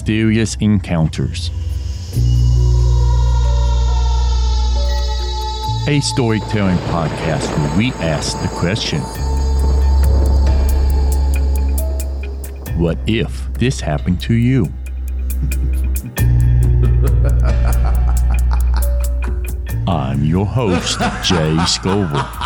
Mysterious Encounters, a storytelling podcast where we ask the question What if this happened to you? I'm your host, Jay Scoville.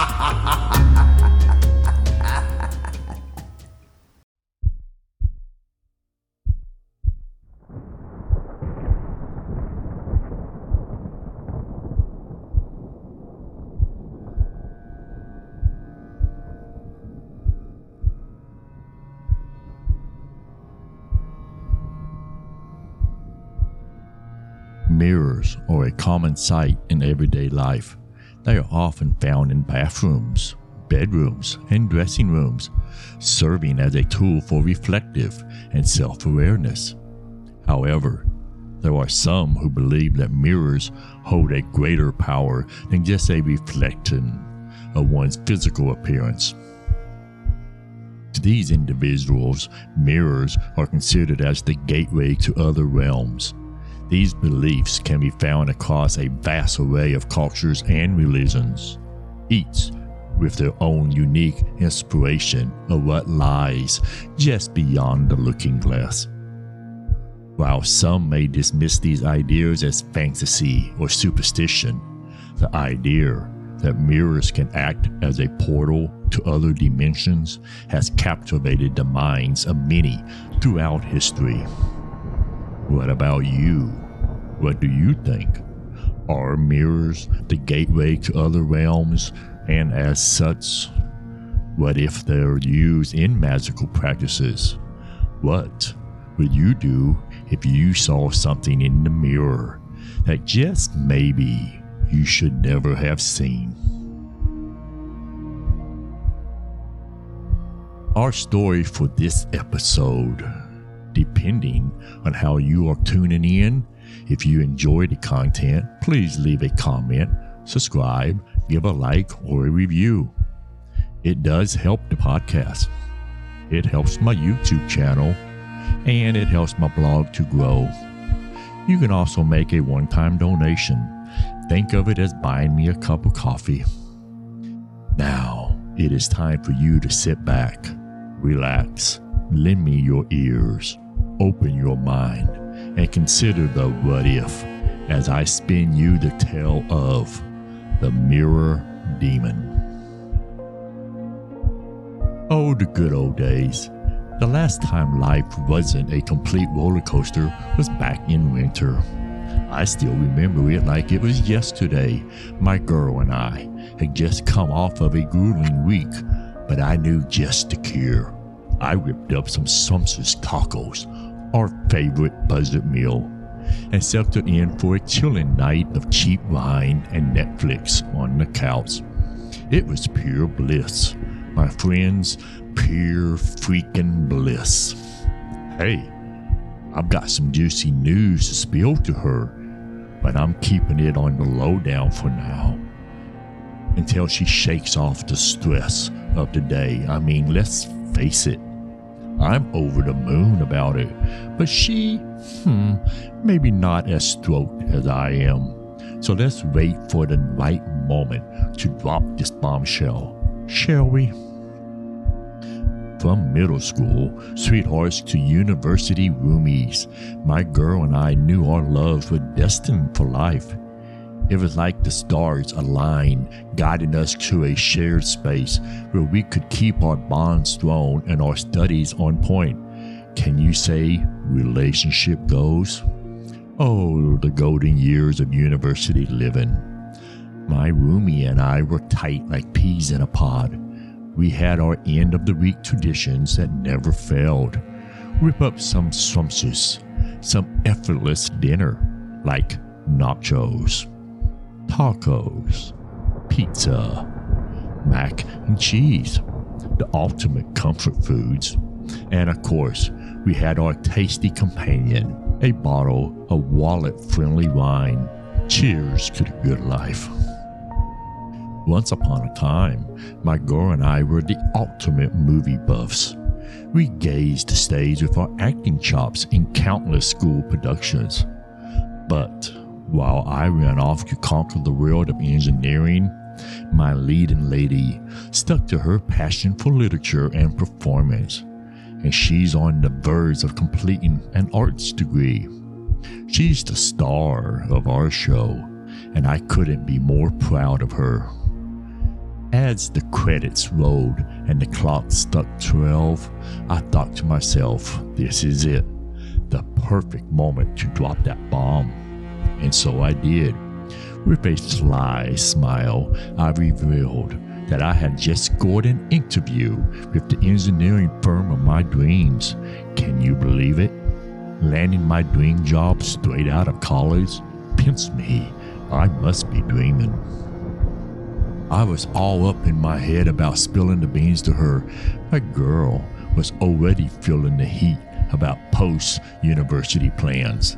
Common sight in everyday life. They are often found in bathrooms, bedrooms, and dressing rooms, serving as a tool for reflective and self awareness. However, there are some who believe that mirrors hold a greater power than just a reflection of one's physical appearance. To these individuals, mirrors are considered as the gateway to other realms these beliefs can be found across a vast array of cultures and religions, each with their own unique inspiration of what lies just beyond the looking glass. While some may dismiss these ideas as fantasy or superstition, the idea that mirrors can act as a portal to other dimensions has captivated the minds of many throughout history. What about you? What do you think? Are mirrors the gateway to other realms, and as such, what if they're used in magical practices? What would you do if you saw something in the mirror that just maybe you should never have seen? Our story for this episode depending on how you are tuning in. If you enjoy the content, please leave a comment, subscribe, give a like, or a review. It does help the podcast. It helps my YouTube channel and it helps my blog to grow. You can also make a one time donation. Think of it as buying me a cup of coffee. Now, it is time for you to sit back, relax, lend me your ears Open your mind and consider the what if as I spin you the tale of the Mirror Demon. Oh, the good old days. The last time life wasn't a complete roller coaster was back in winter. I still remember it like it was yesterday. My girl and I had just come off of a grueling week, but I knew just the cure. I whipped up some sumptuous tacos, our favorite budget meal, and settled in for a chilling night of cheap wine and Netflix on the couch. It was pure bliss, my friends, pure freaking bliss. Hey, I've got some juicy news to spill to her, but I'm keeping it on the lowdown for now. Until she shakes off the stress of the day. I mean, let's face it, I'm over the moon about it. But she, hmm, maybe not as stoked as I am. So let's wait for the right moment to drop this bombshell, shall we? From middle school, sweethearts to university roomies, my girl and I knew our loves were destined for life. It was like the stars aligned, guiding us to a shared space where we could keep our bonds strong and our studies on point. Can you say relationship goals? Oh, the golden years of university living. My roomie and I were tight like peas in a pod. We had our end of the week traditions that never failed. Whip up some sumptuous, some effortless dinner, like nachos tacos, pizza, mac and cheese, the ultimate comfort foods. And of course, we had our tasty companion, a bottle of wallet friendly wine. Cheers to the good life. Once upon a time, my girl and I were the ultimate movie buffs. We gazed the stage with our acting chops in countless school productions. But while I ran off to conquer the world of engineering, my leading lady stuck to her passion for literature and performance, and she's on the verge of completing an arts degree. She's the star of our show, and I couldn't be more proud of her. As the credits rolled and the clock struck 12, I thought to myself, this is it, the perfect moment to drop that bomb. And so I did. With a sly smile, I revealed that I had just scored an interview with the engineering firm of my dreams. Can you believe it? Landing my dream job straight out of college? Pinch me. I must be dreaming. I was all up in my head about spilling the beans to her. My girl was already feeling the heat about post university plans.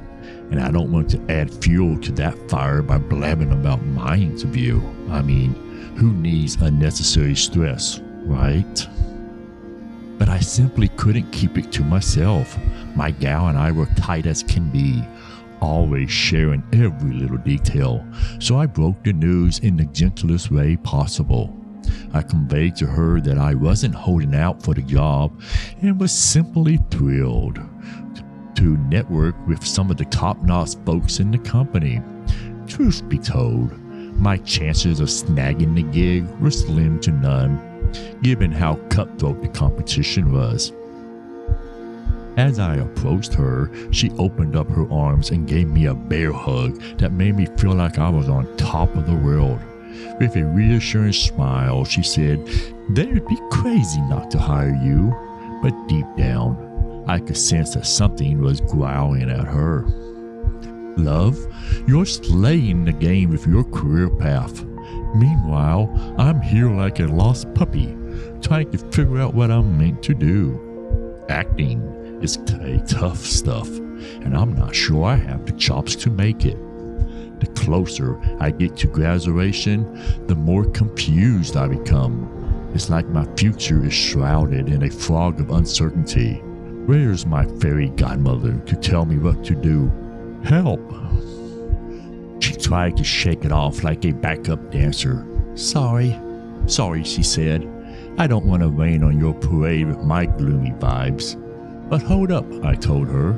And I don't want to add fuel to that fire by blabbing about my interview. I mean, who needs unnecessary stress, right? But I simply couldn't keep it to myself. My gal and I were tight as can be always sharing every little detail, so I broke the news in the gentlest way possible. I conveyed to her that I wasn't holding out for the job and was simply thrilled to network with some of the top notch folks in the company. Truth be told, my chances of snagging the gig were slim to none, given how cutthroat the competition was. As I approached her, she opened up her arms and gave me a bear hug that made me feel like I was on top of the world. With a reassuring smile, she said, They'd be crazy not to hire you. But deep down, I could sense that something was growling at her. Love, you're slaying the game with your career path. Meanwhile, I'm here like a lost puppy, trying to figure out what I'm meant to do. Acting is tough stuff, and I'm not sure I have the chops to make it. The closer I get to graduation, the more confused I become. It's like my future is shrouded in a fog of uncertainty. Where's my fairy godmother to tell me what to do? Help! She tried to shake it off like a backup dancer. Sorry, sorry, she said. I don't want to rain on your parade with my gloomy vibes. But hold up, I told her.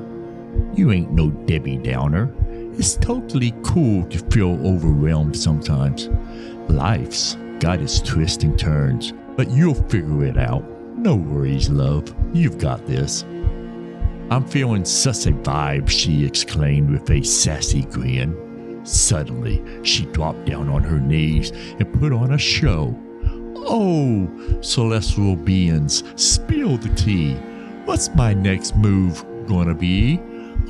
You ain't no Debbie Downer. It's totally cool to feel overwhelmed sometimes. Life's got its twists and turns, but you'll figure it out. No worries, love. You've got this. I'm feeling such a vibe, she exclaimed with a sassy grin. Suddenly, she dropped down on her knees and put on a show. Oh, celestial beings, spill the tea. What's my next move gonna be?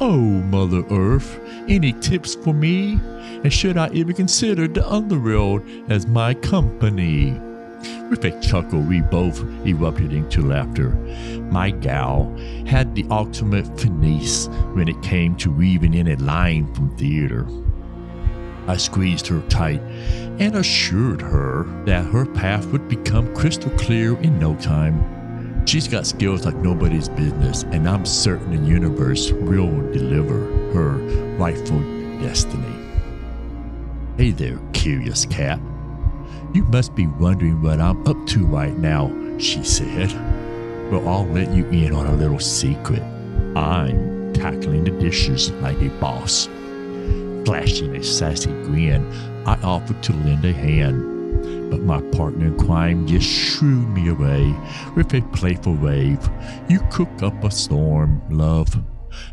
Oh, Mother Earth, any tips for me? And should I even consider the underworld as my company? With a chuckle, we both erupted into laughter. My gal had the ultimate finesse when it came to weaving in a line from theater. I squeezed her tight and assured her that her path would become crystal clear in no time. She's got skills like nobody's business, and I'm certain the universe will deliver her rightful destiny. Hey there, curious cat. You must be wondering what I'm up to right now, she said. Well, I'll let you in on a little secret. I'm tackling the dishes like a boss. Flashing a sassy grin, I offered to lend a hand but my partner in crime just shooed me away with a playful wave. You cook up a storm, love.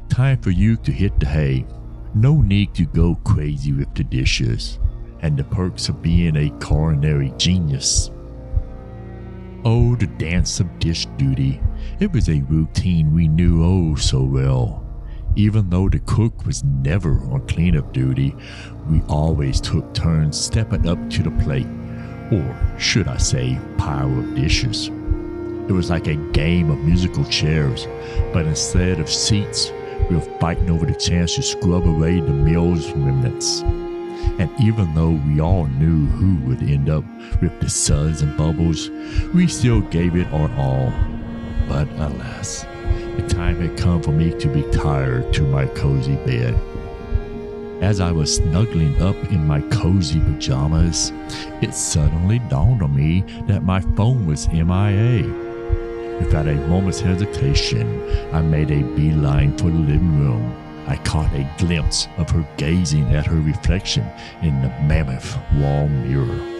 Time for you to hit the hay. No need to go crazy with the dishes, and the perks of being a culinary genius. Oh, the dance of dish duty. It was a routine we knew oh so well. Even though the cook was never on cleanup duty, we always took turns stepping up to the plate or should I say, pile of dishes. It was like a game of musical chairs, but instead of seats, we were fighting over the chance to scrub away the meal's remnants. And even though we all knew who would end up with the suds and bubbles, we still gave it our all. But alas, the time had come for me to retire to my cozy bed. As I was snuggling up in my cozy pajamas, it suddenly dawned on me that my phone was MIA. Without a moment's hesitation, I made a beeline for the living room. I caught a glimpse of her gazing at her reflection in the mammoth wall mirror.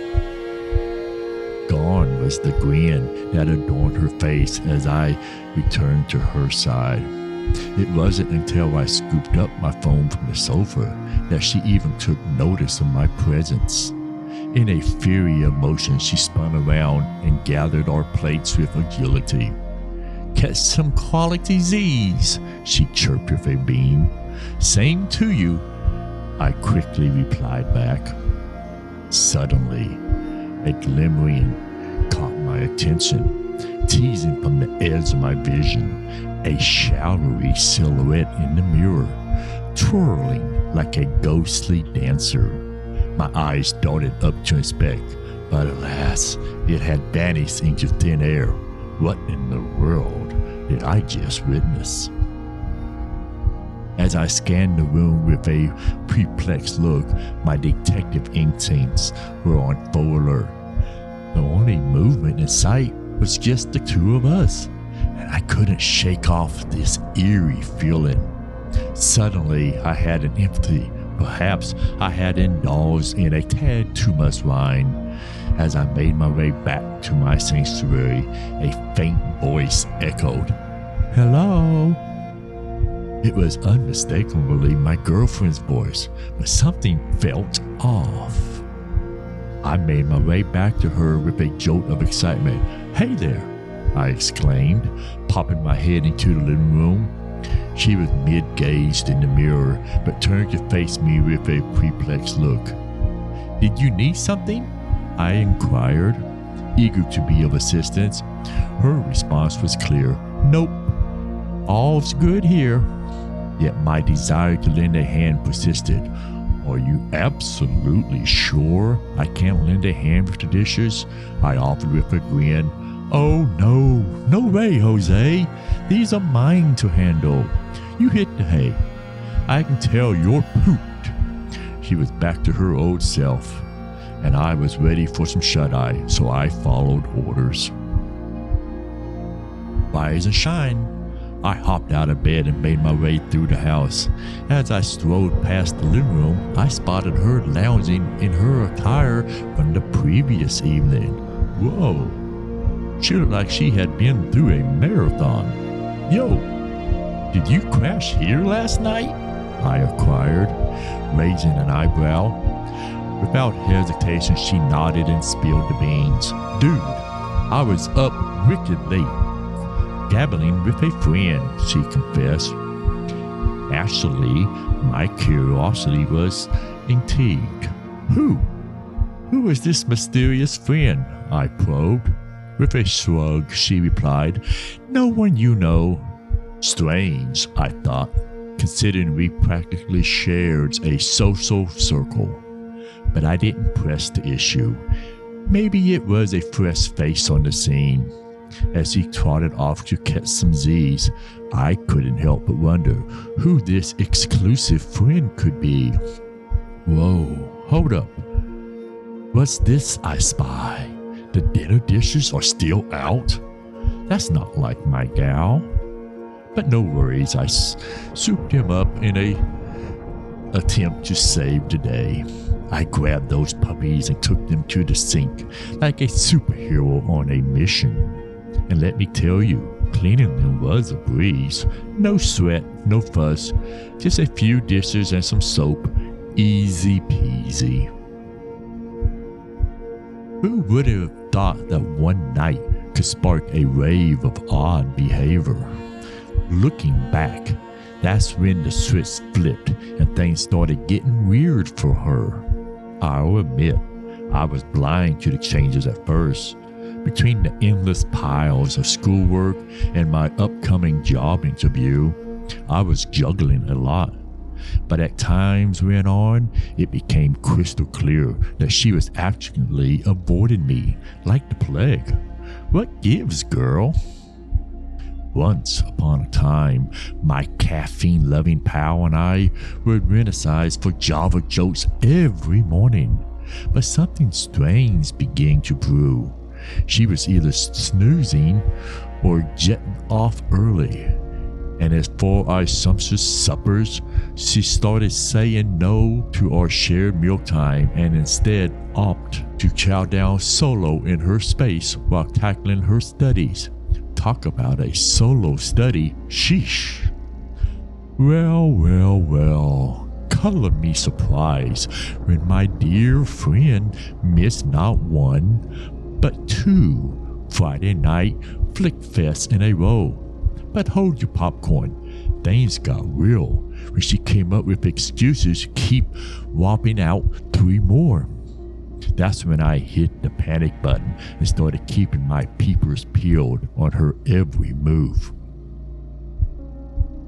Gone was the grin that adorned her face as I returned to her side. It wasn't until I scooped up my phone from the sofa that she even took notice of my presence. In a fury of motion, she spun around and gathered our plates with agility. Catch some quality disease, she chirped with a beam. Same to you, I quickly replied back. Suddenly, a glimmering caught my attention, teasing from the edge of my vision a shadowy silhouette in the mirror, twirling like a ghostly dancer. My eyes darted up to inspect, but alas, it had vanished into thin air. What in the world did I just witnessed. As I scanned the room with a perplexed look, my detective instincts were on full alert. The only movement in sight was just the two of us, and I couldn't shake off this eerie feeling. Suddenly, I had an empathy. Perhaps I had indulged in a tad too much wine. As I made my way back to my sanctuary, a faint voice echoed, Hello? It was unmistakably my girlfriend's voice, but something felt off. I made my way back to her with a jolt of excitement. Hey there, I exclaimed, popping my head into the living room. She was mid gazed in the mirror, but turned to face me with a perplexed look. Did you need something? I inquired, eager to be of assistance. Her response was clear Nope, all's good here. Yet my desire to lend a hand persisted. Are you absolutely sure I can't lend a hand with the dishes? I offered with a grin. Oh no, no way, Jose. These are mine to handle. You hit the hay. I can tell you're pooped. She was back to her old self, and I was ready for some shut eye, so I followed orders. Rise and shine. I hopped out of bed and made my way through the house. As I strode past the living room, I spotted her lounging in her attire from the previous evening. Whoa! She looked like she had been through a marathon. Yo, did you crash here last night? I inquired, raising an eyebrow. Without hesitation, she nodded and spilled the beans. Dude, I was up wicked late gabbling with a friend, she confessed. Actually, my curiosity was intrigued. Who? Who is this mysterious friend? I probed. With a shrug, she replied, No one you know. Strange, I thought, considering we practically shared a social circle. But I didn't press the issue. Maybe it was a fresh face on the scene. As he trotted off to catch some Z's, I couldn't help but wonder who this exclusive friend could be. Whoa, hold up. What's this I spy? The dinner dishes are still out? That's not like my gal. But no worries, I souped him up in a attempt to save the day. I grabbed those puppies and took them to the sink like a superhero on a mission. And let me tell you, cleaning them was a breeze. No sweat, no fuss, just a few dishes and some soap. Easy peasy. Who would have thought that one night could spark a wave of odd behavior? Looking back, that's when the switch flipped and things started getting weird for her. I'll admit, I was blind to the changes at first, between the endless piles of schoolwork and my upcoming job interview, I was juggling a lot. But as times went on, it became crystal clear that she was actively avoiding me like the plague. What gives, girl? Once upon a time, my caffeine loving pal and I would renaissance for Java jokes every morning. But something strange began to brew. She was either snoozing or jetting off early. And as for our sumptuous suppers, she started saying no to our shared mealtime and instead opted to chow down solo in her space while tackling her studies talk about a solo study. Sheesh. Well, well, well. Color me surprised when my dear friend missed not one, but two Friday night flick fests in a row. But hold your popcorn. Things got real when she came up with excuses to keep whopping out three more. That's when I hit the panic button and started keeping my peepers peeled on her every move.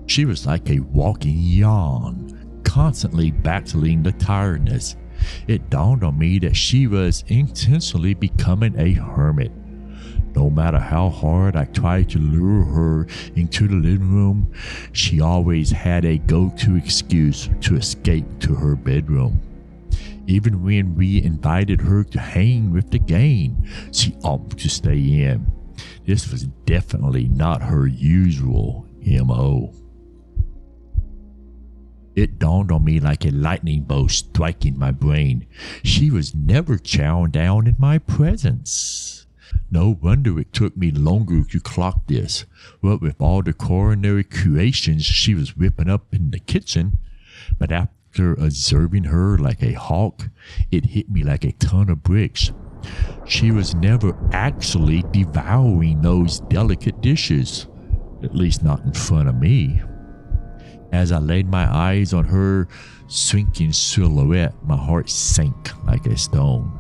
She was like a walking yawn, constantly battling the tiredness. It dawned on me that she was intentionally becoming a hermit. No matter how hard I tried to lure her into the living room, she always had a go to excuse to escape to her bedroom. Even when we invited her to hang with the gang, she opted to stay in. This was definitely not her usual MO. It dawned on me like a lightning bolt striking my brain. She was never chowing down in my presence. No wonder it took me longer to clock this. What with all the coronary creations she was whipping up in the kitchen. But after after observing her like a hawk, it hit me like a ton of bricks. She was never actually devouring those delicate dishes, at least not in front of me. As I laid my eyes on her shrinking silhouette, my heart sank like a stone.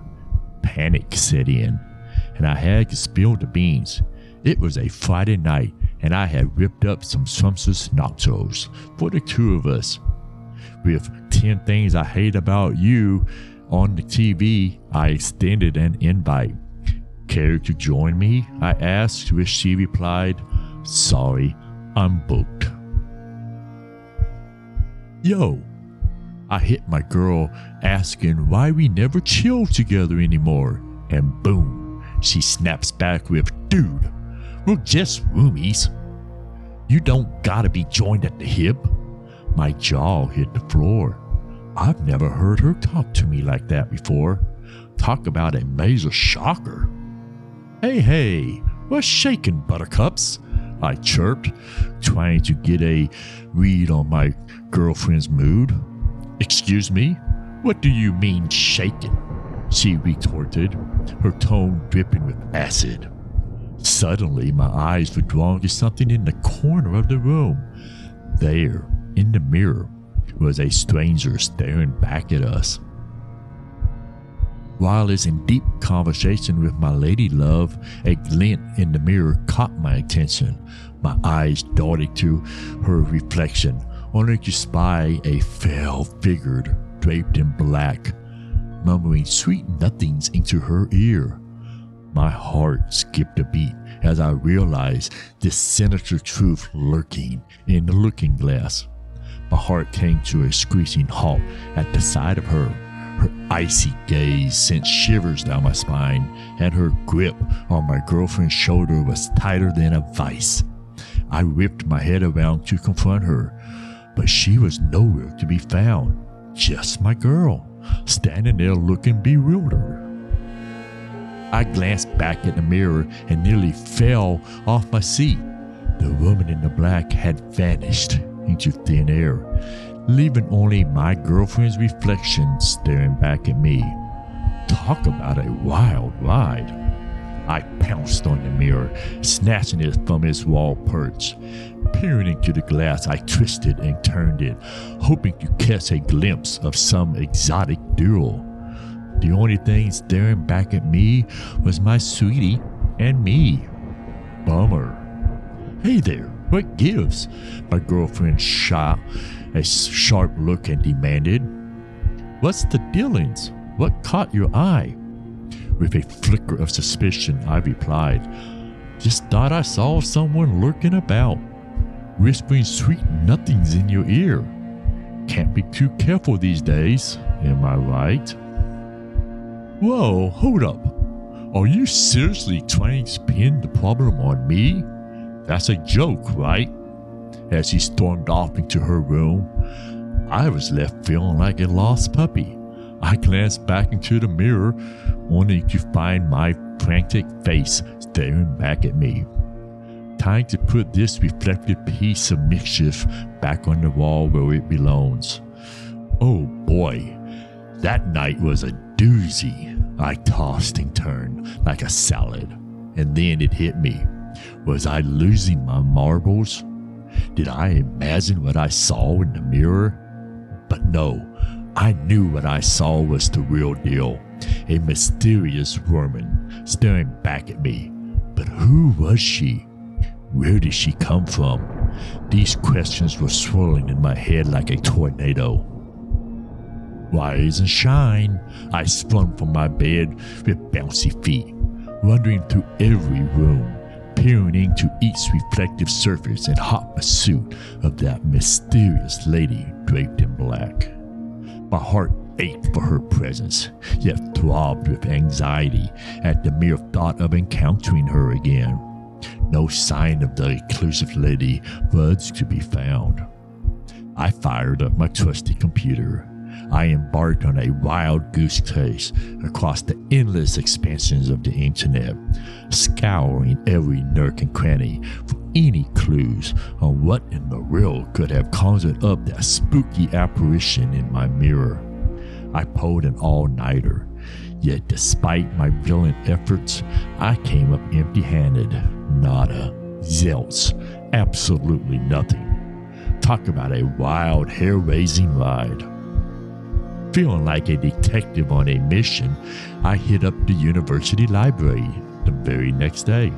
Panic set in, and I had to spill the beans. It was a Friday night, and I had ripped up some sumptuous nachos for the two of us with 10 things I hate about you on the TV, I extended an invite. Care to join me? I asked, which she replied, Sorry, I'm booked. Yo, I hit my girl asking why we never chill together anymore, and boom, she snaps back with, Dude, we're just roomies. You don't gotta be joined at the hip. My jaw hit the floor. I've never heard her talk to me like that before. Talk about a major shocker. Hey, hey, what's shaking, buttercups? I chirped, trying to get a read on my girlfriend's mood. Excuse me? What do you mean shaking? She retorted, her tone dripping with acid. Suddenly, my eyes were drawn to something in the corner of the room. There, in the mirror was a stranger staring back at us. While I was in deep conversation with my lady love, a glint in the mirror caught my attention. My eyes darted to her reflection, only to spy a pale figure draped in black, mumbling sweet nothings into her ear. My heart skipped a beat as I realized this sinister truth lurking in the looking glass. My heart came to a screeching halt at the sight of her. Her icy gaze sent shivers down my spine, and her grip on my girlfriend's shoulder was tighter than a vice. I whipped my head around to confront her, but she was nowhere to be found. Just my girl, standing there looking bewildered. I glanced back at the mirror and nearly fell off my seat. The woman in the black had vanished into thin air, leaving only my girlfriend's reflection staring back at me. Talk about a wild ride. I pounced on the mirror, snatching it from its wall perch. Peering into the glass, I twisted and turned it, hoping to catch a glimpse of some exotic duel. The only thing staring back at me was my sweetie and me. Bummer. Hey there, what gives? My girlfriend shot a sharp look and demanded. What's the dealings? What caught your eye? With a flicker of suspicion, I replied, Just thought I saw someone lurking about, whispering sweet nothings in your ear. Can't be too careful these days, am I right? Whoa, hold up. Are you seriously trying to pin the problem on me? That's a joke, right? As she stormed off into her room, I was left feeling like a lost puppy. I glanced back into the mirror, only to find my frantic face staring back at me. Time to put this reflective piece of mischief back on the wall where it belongs. Oh boy, that night was a doozy. I tossed and turned like a salad, and then it hit me. Was I losing my marbles? Did I imagine what I saw in the mirror? But no, I knew what I saw was the real deal a mysterious woman staring back at me. But who was she? Where did she come from? These questions were swirling in my head like a tornado. Rise and shine, I sprung from my bed with bouncy feet, wandering through every room, peering into each reflective surface in hot pursuit of that mysterious lady draped in black. My heart ached for her presence, yet throbbed with anxiety at the mere thought of encountering her again. No sign of the elusive lady was to be found. I fired up my trusty computer. I embarked on a wild goose chase across the endless expansions of the internet, scouring every nook and cranny for any clues on what in the world could have conjured up that spooky apparition in my mirror. I pulled an all nighter, yet despite my brilliant efforts, I came up empty handed. Nada, zelts, absolutely nothing. Talk about a wild, hair raising ride. Feeling like a detective on a mission, I hit up the university library the very next day.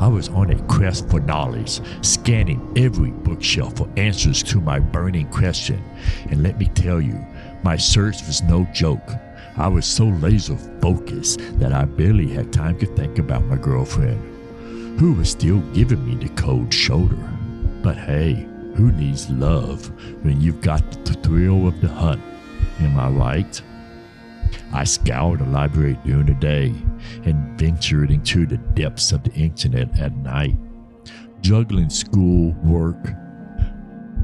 I was on a quest for knowledge, scanning every bookshelf for answers to my burning question. And let me tell you, my search was no joke. I was so laser focused that I barely had time to think about my girlfriend, who was still giving me the cold shoulder. But hey, who needs love when you've got the thrill of the hunt? Am I right? I scoured the library during the day and ventured into the depths of the internet at night, juggling school, work.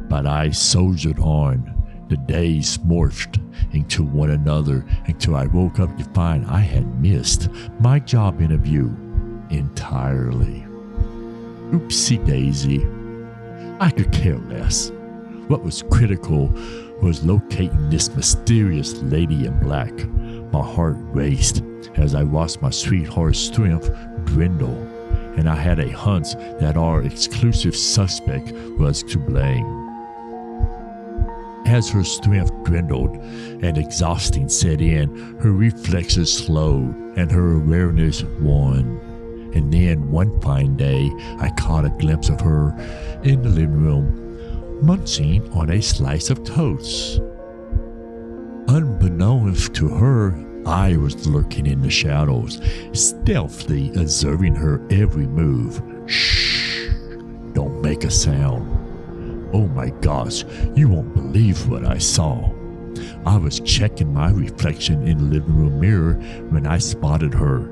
But I soldiered on. The days morphed into one another until I woke up to find I had missed my job interview entirely. Oopsie daisy. I could care less. What was critical was locating this mysterious lady in black. My heart raced as I watched my sweetheart's strength dwindle, and I had a hunch that our exclusive suspect was to blame. As her strength dwindled and exhausting set in, her reflexes slowed and her awareness won. And then one fine day, I caught a glimpse of her in the living room munching on a slice of toast. Unbeknownst to her, I was lurking in the shadows, stealthily observing her every move. Shh! Don't make a sound. Oh my gosh, you won't believe what I saw. I was checking my reflection in the living room mirror when I spotted her,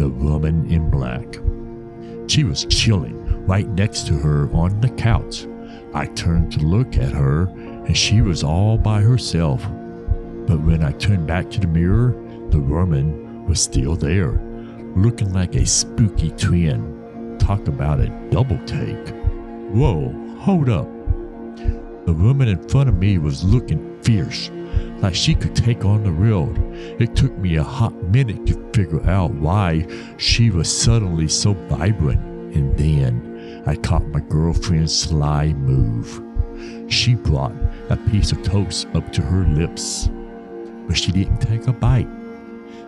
the woman in black. She was chilling right next to her on the couch, I turned to look at her, and she was all by herself. But when I turned back to the mirror, the woman was still there, looking like a spooky twin. Talk about a double take. Whoa, hold up. The woman in front of me was looking fierce, like she could take on the world. It took me a hot minute to figure out why she was suddenly so vibrant, and then I caught my girlfriend's sly move. She brought a piece of toast up to her lips, but she didn't take a bite.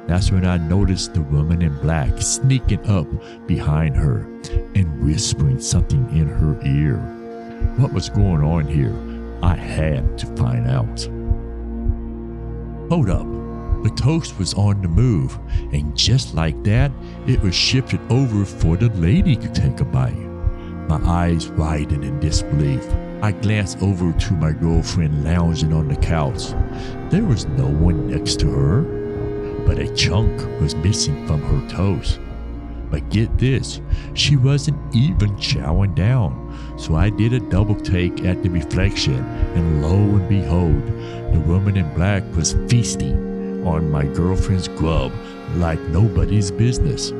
That's when I noticed the woman in black sneaking up behind her and whispering something in her ear. What was going on here? I had to find out. Hold up. The toast was on the move, and just like that, it was shifted over for the lady to take a bite. My eyes widened in disbelief. I glanced over to my girlfriend lounging on the couch. There was no one next to her, but a chunk was missing from her toast. But get this, she wasn't even chowing down. So I did a double take at the reflection, and lo and behold, the woman in black was feasting on my girlfriend's grub like nobody's business.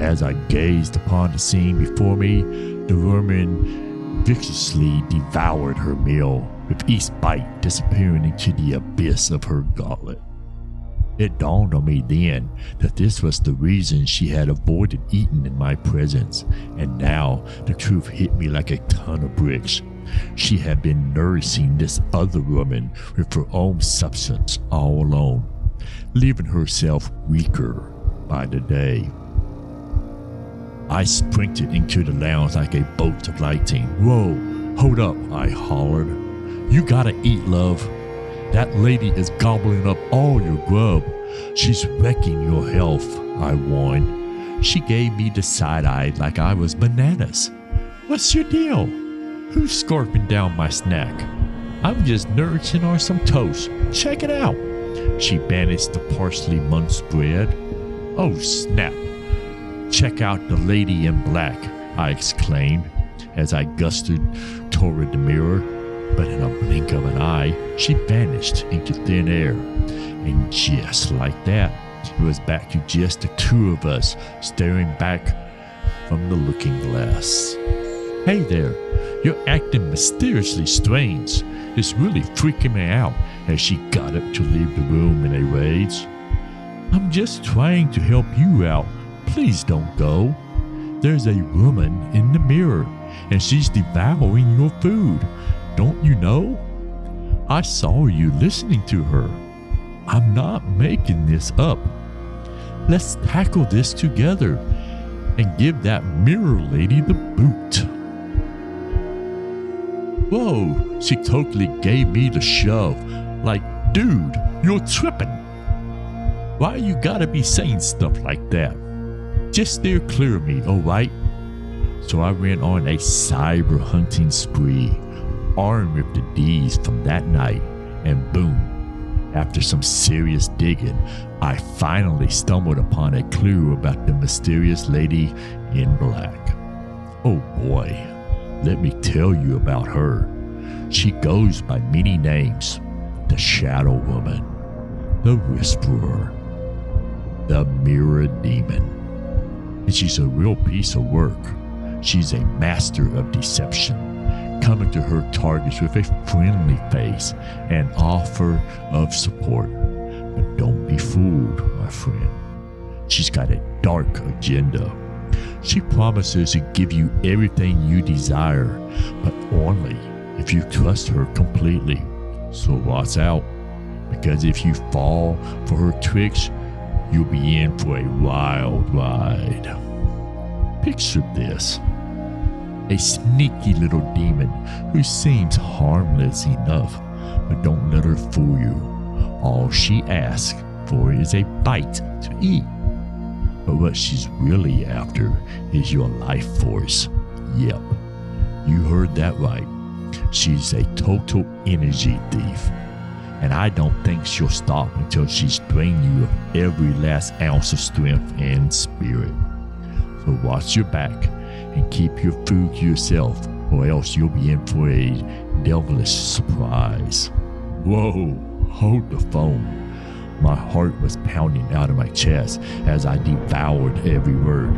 As I gazed upon the scene before me, the woman viciously devoured her meal, with each bite disappearing into the abyss of her gauntlet. It dawned on me then that this was the reason she had avoided eating in my presence, and now the truth hit me like a ton of bricks. She had been nourishing this other woman with her own substance all alone, leaving herself weaker by the day. I sprinted into the lounge like a bolt of lightning. Whoa, hold up, I hollered. You gotta eat, love. That lady is gobbling up all your grub. She's wrecking your health, I warn. She gave me the side eye like I was bananas. What's your deal? Who's scarfing down my snack? I'm just nourishing on some toast. Check it out. She banished the parsley munch bread. Oh, snap! Check out the lady in black, I exclaimed as I gusted toward the mirror. But in a blink of an eye, she vanished into thin air. And just like that, it was back to just the two of us staring back from the looking glass. Hey there, you're acting mysteriously strange. It's really freaking me out as she got up to leave the room in a rage. I'm just trying to help you out. Please don't go. There's a woman in the mirror and she's devouring your food. Don't you know? I saw you listening to her. I'm not making this up. Let's tackle this together and give that mirror lady the boot. Whoa, she totally gave me the shove. Like, dude, you're tripping. Why you gotta be saying stuff like that? Just steer clear of me, alright? So I went on a cyber hunting spree, armed with the D's from that night, and boom, after some serious digging, I finally stumbled upon a clue about the mysterious lady in black. Oh boy, let me tell you about her. She goes by many names the Shadow Woman, the Whisperer, the Mirror Demon. And she's a real piece of work. She's a master of deception, coming to her targets with a friendly face and offer of support. But don't be fooled, my friend. She's got a dark agenda she promises to give you everything you desire, but only if you trust her completely. So watch out, because if you fall for her tricks, you'll be in for a wild ride. Picture this a sneaky little demon who seems harmless enough, but don't let her fool you. All she asks for is a bite to eat. But what she's really after is your life force. Yep, you heard that right. She's a total energy thief. And I don't think she'll stop until she's drained you of every last ounce of strength and spirit. So watch your back and keep your food to yourself, or else you'll be in for a devilish surprise. Whoa, hold the phone. My heart was pounding out of my chest as I devoured every word.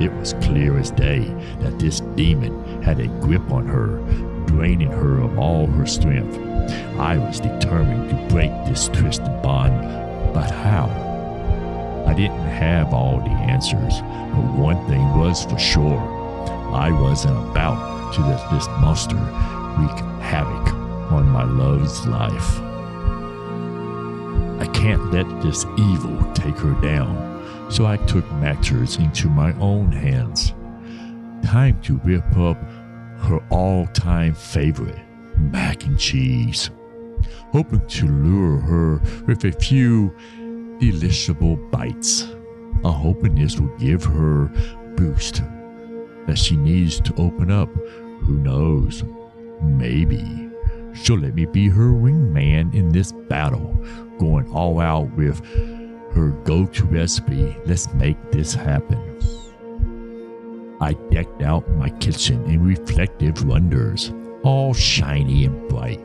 It was clear as day that this demon had a grip on her, draining her of all her strength. I was determined to break this twisted bond, but how? I didn't have all the answers, but one thing was for sure. I wasn't about to let this monster wreak havoc on my love's life. I can't let this evil take her down, so I took matters into my own hands. Time to rip up her all time favorite, mac and cheese. hoping to lure her with a few deliciable bites. I'm hoping this will give her boost that she needs to open up. Who knows? Maybe she'll let me be her wingman in this battle, going all out with her go to recipe. Let's make this happen. I decked out my kitchen in reflective wonders, all shiny and bright.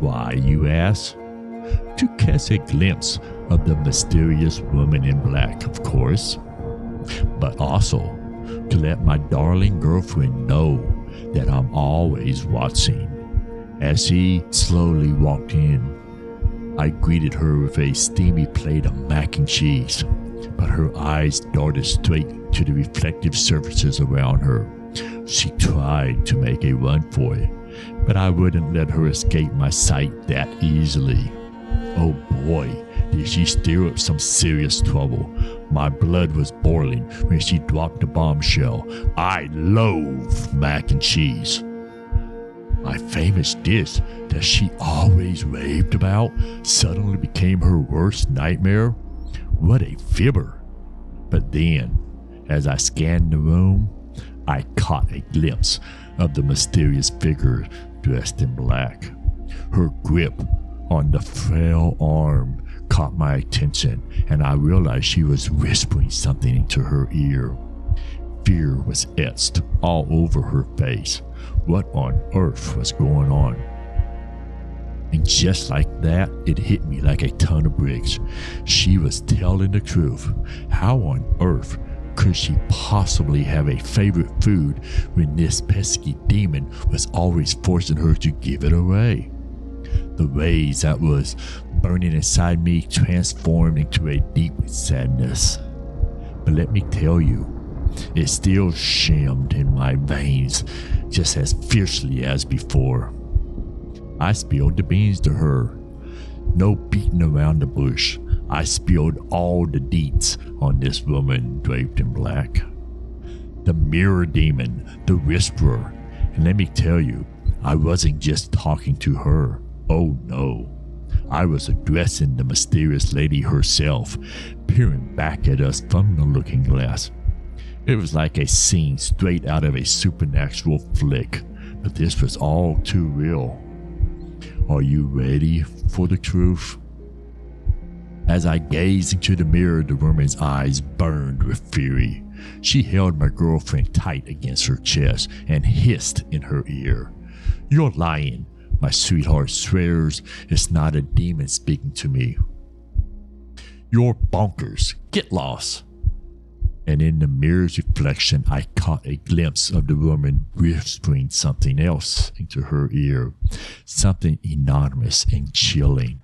Why, you ask? To catch a glimpse of the mysterious woman in black, of course, but also to let my darling girlfriend know that I'm always watching. As she slowly walked in, I greeted her with a steamy plate of mac and cheese, but her eyes darted straight to the reflective surfaces around her. She tried to make a run for it, but I wouldn't let her escape my sight that easily. Oh boy, she stir up some serious trouble. My blood was boiling when she dropped the bombshell. I loathe mac and cheese. My famous dish that she always raved about suddenly became her worst nightmare? What a fibber! But then, as I scanned the room, I caught a glimpse of the mysterious figure dressed in black. Her grip on the frail arm caught my attention, and I realized she was whispering something into her ear. Fear was etched all over her face. What on earth was going on? And just like that, it hit me like a ton of bricks. She was telling the truth. How on earth could she possibly have a favorite food when this pesky demon was always forcing her to give it away? The rage that was burning inside me transformed into a deep sadness. But let me tell you, it still shimmed in my veins just as fiercely as before. I spilled the beans to her. No beating around the bush. I spilled all the deets on this woman draped in black. The mirror demon, the whisperer. And let me tell you, I wasn't just talking to her. Oh no. I was addressing the mysterious lady herself, peering back at us from the looking glass. It was like a scene straight out of a supernatural flick, but this was all too real. Are you ready for the truth? As I gazed into the mirror, the woman's eyes burned with fury. She held my girlfriend tight against her chest and hissed in her ear. You're lying. My sweetheart swears it's not a demon speaking to me. You're bonkers. Get lost and in the mirror's reflection, I caught a glimpse of the woman whispering something else into her ear, something anonymous and chilling.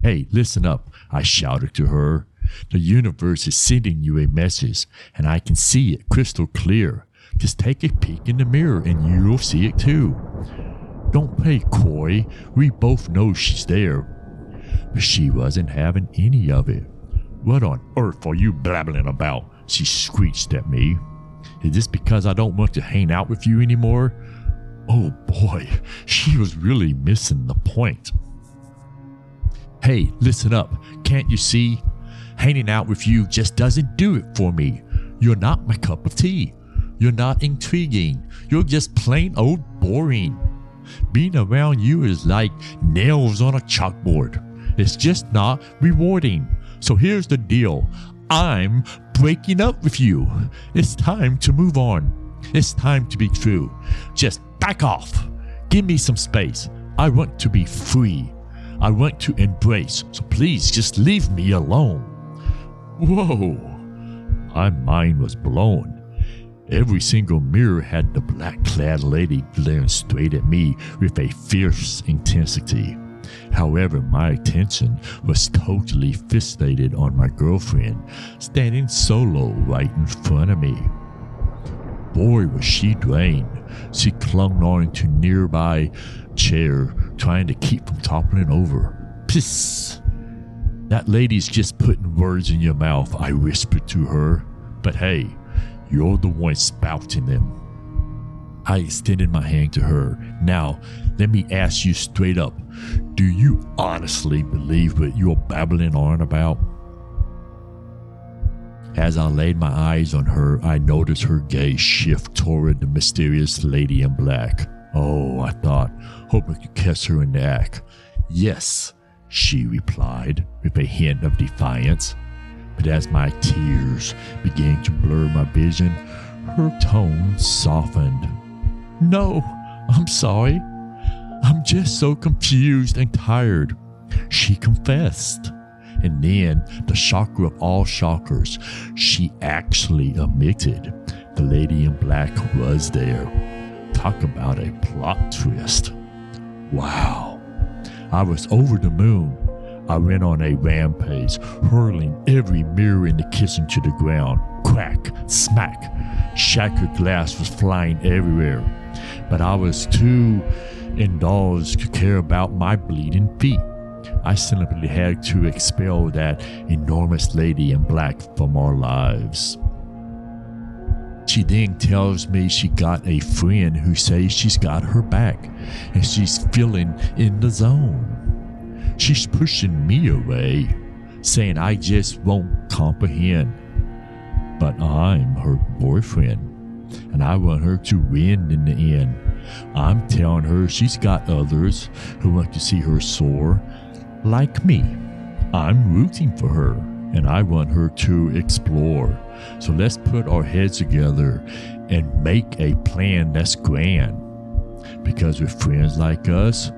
Hey, listen up, I shouted to her. The universe is sending you a message, and I can see it crystal clear. Just take a peek in the mirror and you'll see it too. Don't play coy, we both know she's there. But she wasn't having any of it. What on earth are you blabbling about? She screeched at me. Is this because I don't want to hang out with you anymore? Oh boy, she was really missing the point. Hey, listen up. Can't you see? Hanging out with you just doesn't do it for me. You're not my cup of tea. You're not intriguing. You're just plain old boring. Being around you is like nails on a chalkboard. It's just not rewarding. So here's the deal I'm breaking up with you. It's time to move on. It's time to be true. Just back off. Give me some space. I want to be free. I want to embrace. So please just leave me alone. Whoa. My mind was blown. Every single mirror had the black clad lady glaring straight at me with a fierce intensity. However, my attention was totally fixated on my girlfriend, standing solo right in front of me. Boy, was she drained. She clung on to nearby chair, trying to keep from toppling over. Piss! That lady's just putting words in your mouth, I whispered to her. But hey, you're the one spouting them. I extended my hand to her. Now, let me ask you straight up do you honestly believe what you're babbling on about? As I laid my eyes on her, I noticed her gaze shift toward the mysterious lady in black. Oh, I thought, hope I could catch her in the act. Yes, she replied with a hint of defiance. But as my tears began to blur my vision, her tone softened. No, I'm sorry. I'm just so confused and tired. She confessed. And then, the shocker of all shockers, she actually admitted the lady in black was there. Talk about a plot twist. Wow. I was over the moon. I went on a rampage, hurling every mirror in the kitchen to the ground. Crack, smack. Shattered glass was flying everywhere. But I was too indulged to care about my bleeding feet. I simply had to expel that enormous lady in black from our lives. She then tells me she got a friend who says she's got her back and she's feeling in the zone. She's pushing me away, saying I just won't comprehend. But I'm her boyfriend and I want her to win in the end. I'm telling her she's got others who want to see her soar like me. I'm rooting for her and I want her to explore. So let's put our heads together and make a plan that's grand. Because with friends like us,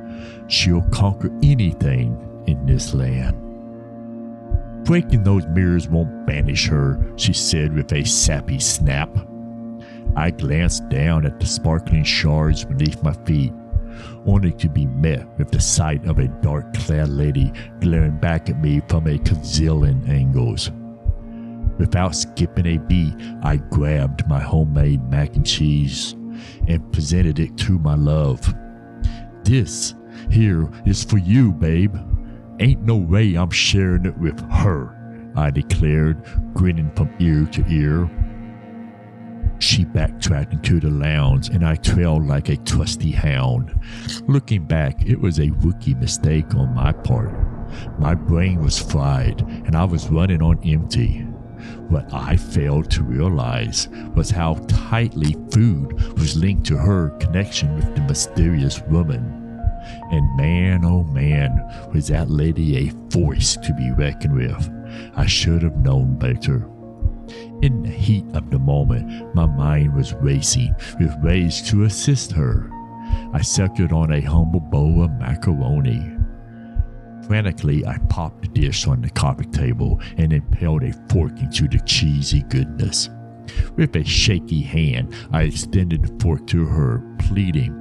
she'll conquer anything in this land. Breaking those mirrors won't banish her, she said with a sappy snap. I glanced down at the sparkling shards beneath my feet, only to be met with the sight of a dark clad lady glaring back at me from a gazillion angles. Without skipping a beat, I grabbed my homemade mac and cheese and presented it to my love. This here is for you, babe. Ain't no way I'm sharing it with her, I declared, grinning from ear to ear. She backtracked into the lounge, and I trailed like a trusty hound. Looking back, it was a rookie mistake on my part. My brain was fried, and I was running on empty. What I failed to realize was how tightly food was linked to her connection with the mysterious woman. And man, oh man, was that lady a force to be reckoned with. I should have known better. In the heat of the moment, my mind was racing with ways to assist her. I suckered on a humble bowl of macaroni. Frantically, I popped the dish on the coffee table and impaled a fork into the cheesy goodness. With a shaky hand, I extended the fork to her, pleading,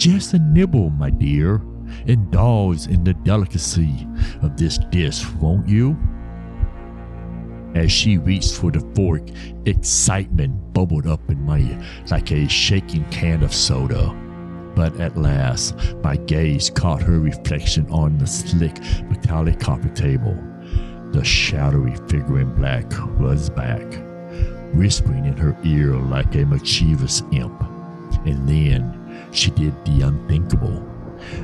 Just a nibble, my dear. Indulge in the delicacy of this dish, won't you? As she reached for the fork, excitement bubbled up in my ear like a shaking can of soda. But at last, my gaze caught her reflection on the slick metallic coffee table. The shadowy figure in black was back, whispering in her ear like a mischievous imp. And then she did the unthinkable.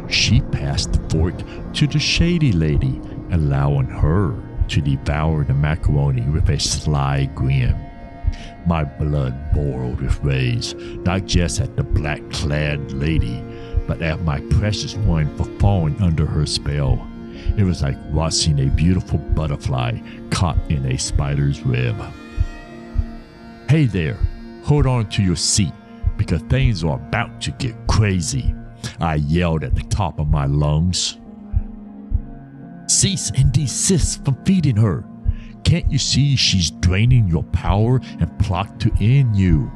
She passed the fork to the shady lady, allowing her to devour the macaroni with a sly grin. My blood boiled with rage, not just at the black clad lady, but at my precious one for falling under her spell. It was like watching a beautiful butterfly caught in a spider's web. Hey there, hold on to your seat because things are about to get crazy. I yelled at the top of my lungs. Cease and desist from feeding her. Can't you see she's draining your power and plot to end you?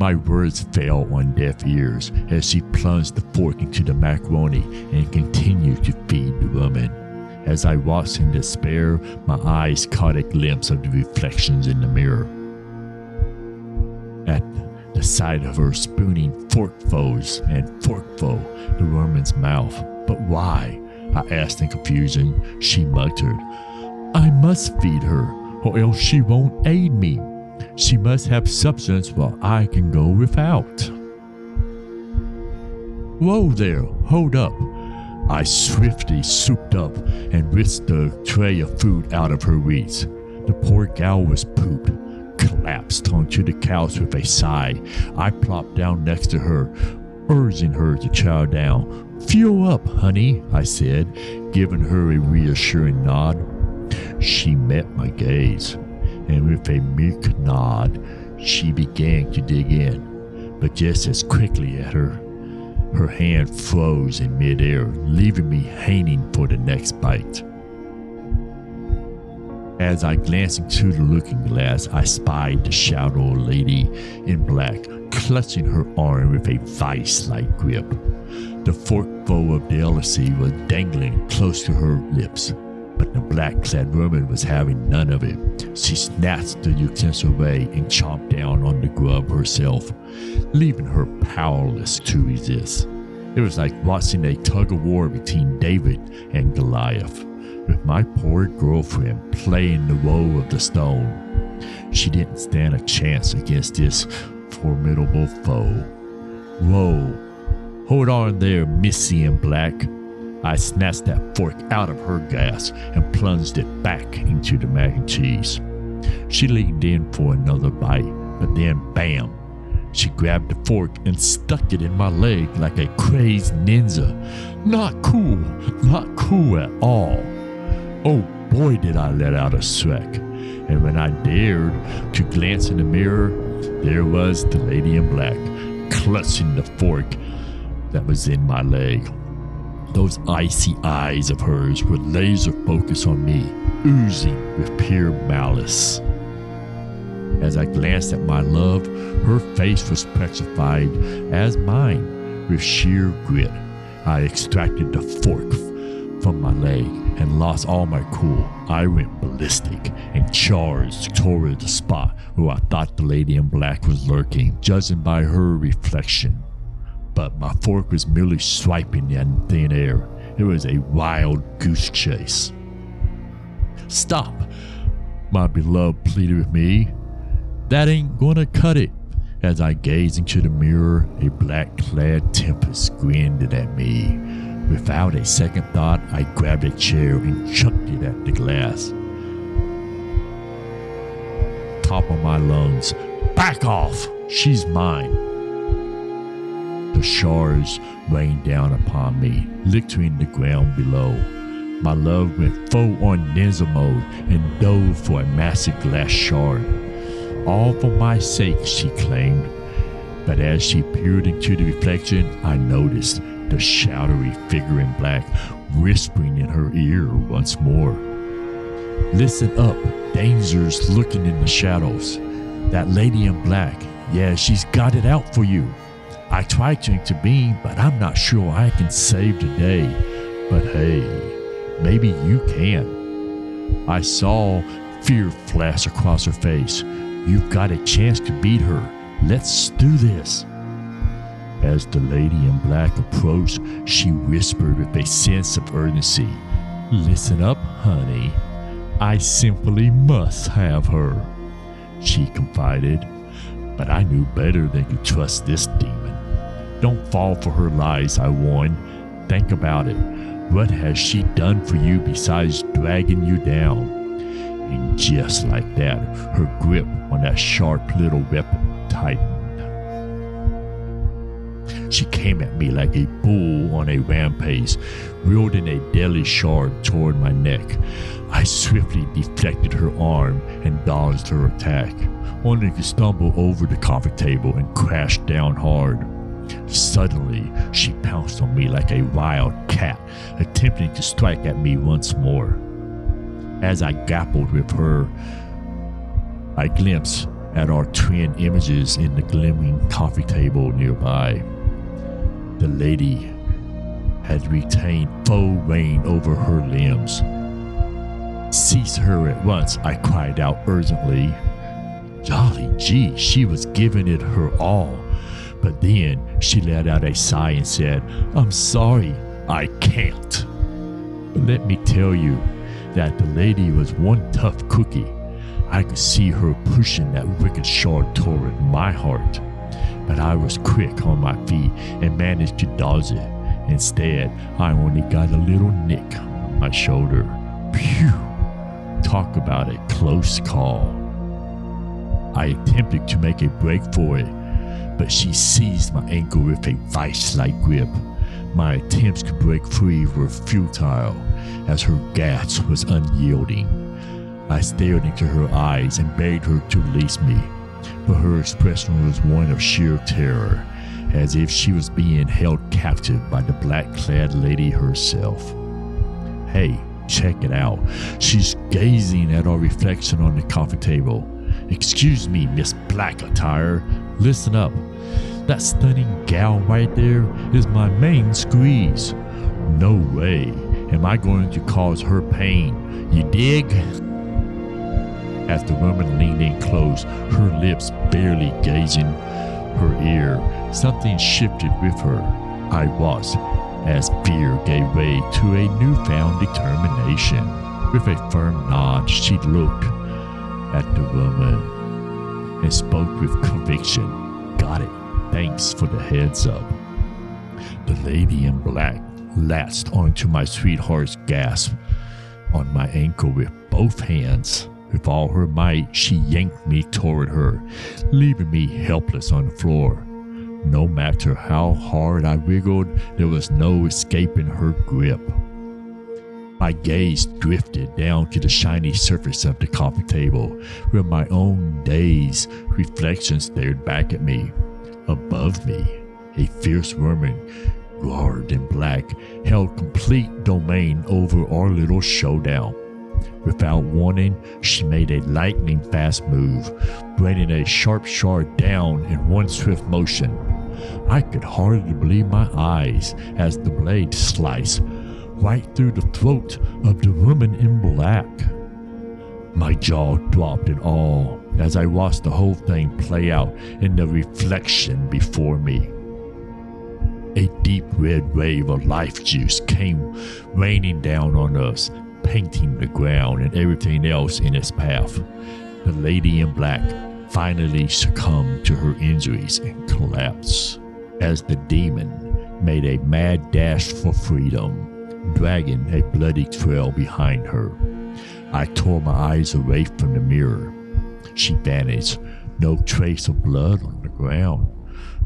My words fell on deaf ears as she plunged the fork into the macaroni and continued to feed the woman. As I watched in despair, my eyes caught a glimpse of the reflections in the mirror. At the sight of her spooning forkfuls and forkful the woman's mouth. But why? I asked in confusion. She muttered, I must feed her, or else she won't aid me. She must have substance while I can go without. Whoa there, hold up. I swiftly swooped up and whisked the tray of food out of her reach. The poor gal was pooped, collapsed onto the couch with a sigh. I plopped down next to her, urging her to chow down. Fuel up, honey, I said, giving her a reassuring nod. She met my gaze, and with a meek nod, she began to dig in, but just as quickly at her her hand froze in midair, leaving me hanging for the next bite. As I glanced into the looking glass, I spied the shadow lady in black clutching her arm with a vice like grip. The forkful of delicacy was dangling close to her lips, but the black clad woman was having none of it. She snatched the utensil away and chomped down on the grub herself, leaving her powerless to resist. It was like watching a tug of war between David and Goliath, with my poor girlfriend playing the role of the stone. She didn't stand a chance against this formidable foe. Whoa, hold on there, Missy in black. I snatched that fork out of her gas and plunged it back into the mac and cheese. She leaned in for another bite, but then bam, she grabbed the fork and stuck it in my leg like a crazed ninja. Not cool, not cool at all. Oh boy, did I let out a shrek. And when I dared to glance in the mirror, there was the lady in black, clutching the fork that was in my leg. Those icy eyes of hers were laser focused on me, oozing with pure malice. As I glanced at my love, her face was petrified as mine with sheer grit. I extracted the fork from my leg and lost all my cool. I went ballistic and charged toward the spot where I thought the lady in black was lurking, judging by her reflection. But my fork was merely swiping in thin air. It was a wild goose chase. Stop! My beloved pleaded with me. That ain't gonna cut it. As I gazed into the mirror, a black clad tempest grinned at me. Without a second thought, I grabbed a chair and chucked it at the glass. Top of my lungs, back off! She's mine. The shards rained down upon me, littering the ground below. My love went full on ninja mode and dove for a massive glass shard. All for my sake, she claimed. But as she peered into the reflection, I noticed the shadowy figure in black whispering in her ear once more. Listen up, danger's looking in the shadows. That lady in black, yeah, she's got it out for you. I tried to intervene, but I'm not sure I can save the day. But hey, maybe you can. I saw fear flash across her face. You've got a chance to beat her. Let's do this. As the lady in black approached, she whispered with a sense of urgency Listen up, honey. I simply must have her. She confided, but I knew better than to trust this demon. Don't fall for her lies, I warned. Think about it. What has she done for you besides dragging you down? And just like that, her grip on that sharp little weapon tightened. She came at me like a bull on a rampage, wielding a deadly shard toward my neck. I swiftly deflected her arm and dodged her attack, only to stumble over the coffee table and crash down hard. Suddenly, she pounced on me like a wild cat, attempting to strike at me once more. As I grappled with her, I glimpsed at our twin images in the glimmering coffee table nearby. The lady had retained full rein over her limbs. Seize her at once, I cried out urgently. Jolly gee, she was giving it her all. But then she let out a sigh and said, I'm sorry, I can't. But let me tell you that the lady was one tough cookie. I could see her pushing that wicked shard toward my heart. but I was quick on my feet and managed to dodge it. Instead, I only got a little nick on my shoulder. Phew! Talk about a close call. I attempted to make a break for it, but she seized my ankle with a vice like grip. My attempts to break free were futile, as her grasp was unyielding. I stared into her eyes and begged her to release me, but her expression was one of sheer terror, as if she was being held captive by the black clad lady herself. Hey, check it out. She's gazing at our reflection on the coffee table. Excuse me, Miss Black Attire. Listen up. That stunning gal right there is my main squeeze. No way am I going to cause her pain. You dig? As the woman leaned in close, her lips barely gazing her ear, something shifted with her. I was, as fear gave way to a newfound determination. With a firm nod, she looked at the woman and spoke with conviction. Got it. Thanks for the heads up. The lady in black latched onto my sweetheart's gasp on my ankle with both hands. With all her might, she yanked me toward her, leaving me helpless on the floor. No matter how hard I wriggled, there was no escaping her grip. My gaze drifted down to the shiny surface of the coffee table, where my own dazed reflection stared back at me. Above me, a fierce woman, garbed in black, held complete domain over our little showdown. Without warning, she made a lightning fast move, bringing a sharp shard down in one swift motion. I could hardly believe my eyes as the blade sliced right through the throat of the woman in black. My jaw dropped in awe as I watched the whole thing play out in the reflection before me. A deep red wave of life juice came raining down on us, painting the ground and everything else in its path. The lady in black finally succumbed to her injuries and collapsed as the demon made a mad dash for freedom, dragging a bloody trail behind her. I tore my eyes away from the mirror. She vanished, no trace of blood on the ground,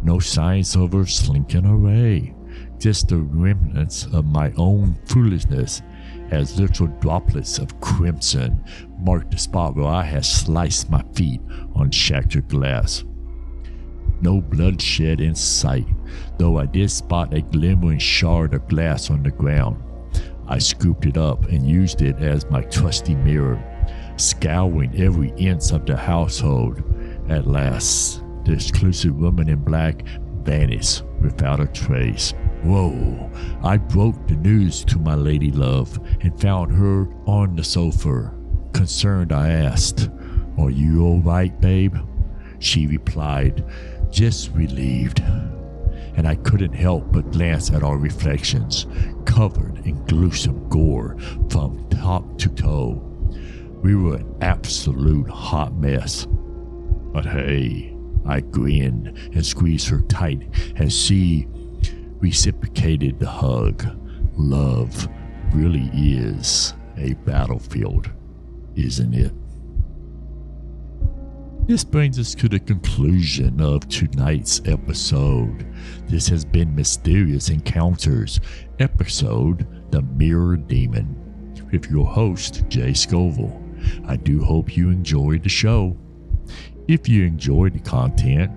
no signs of her slinking away, just the remnants of my own foolishness as little droplets of crimson marked the spot where I had sliced my feet on shattered glass. No bloodshed in sight, though I did spot a glimmering shard of glass on the ground. I scooped it up and used it as my trusty mirror, scouring every inch of the household. At last, the exclusive woman in black vanished without a trace. Whoa! I broke the news to my lady love and found her on the sofa. Concerned, I asked, Are you all right, babe? She replied, Just relieved. And I couldn't help but glance at our reflections, covered in gruesome gore from top to toe. We were an absolute hot mess. But hey, I grinned and squeezed her tight as she reciprocated the hug. Love really is a battlefield, isn't it? This brings us to the conclusion of tonight's episode. This has been Mysterious Encounters, episode The Mirror Demon, with your host, Jay Scoville. I do hope you enjoyed the show. If you enjoyed the content,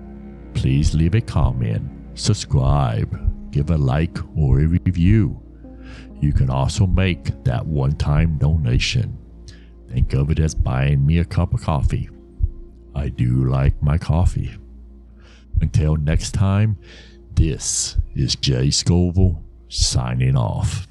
please leave a comment, subscribe, give a like or a review. You can also make that one time donation. Think of it as buying me a cup of coffee. I do like my coffee. Until next time, this is Jay Scoville signing off.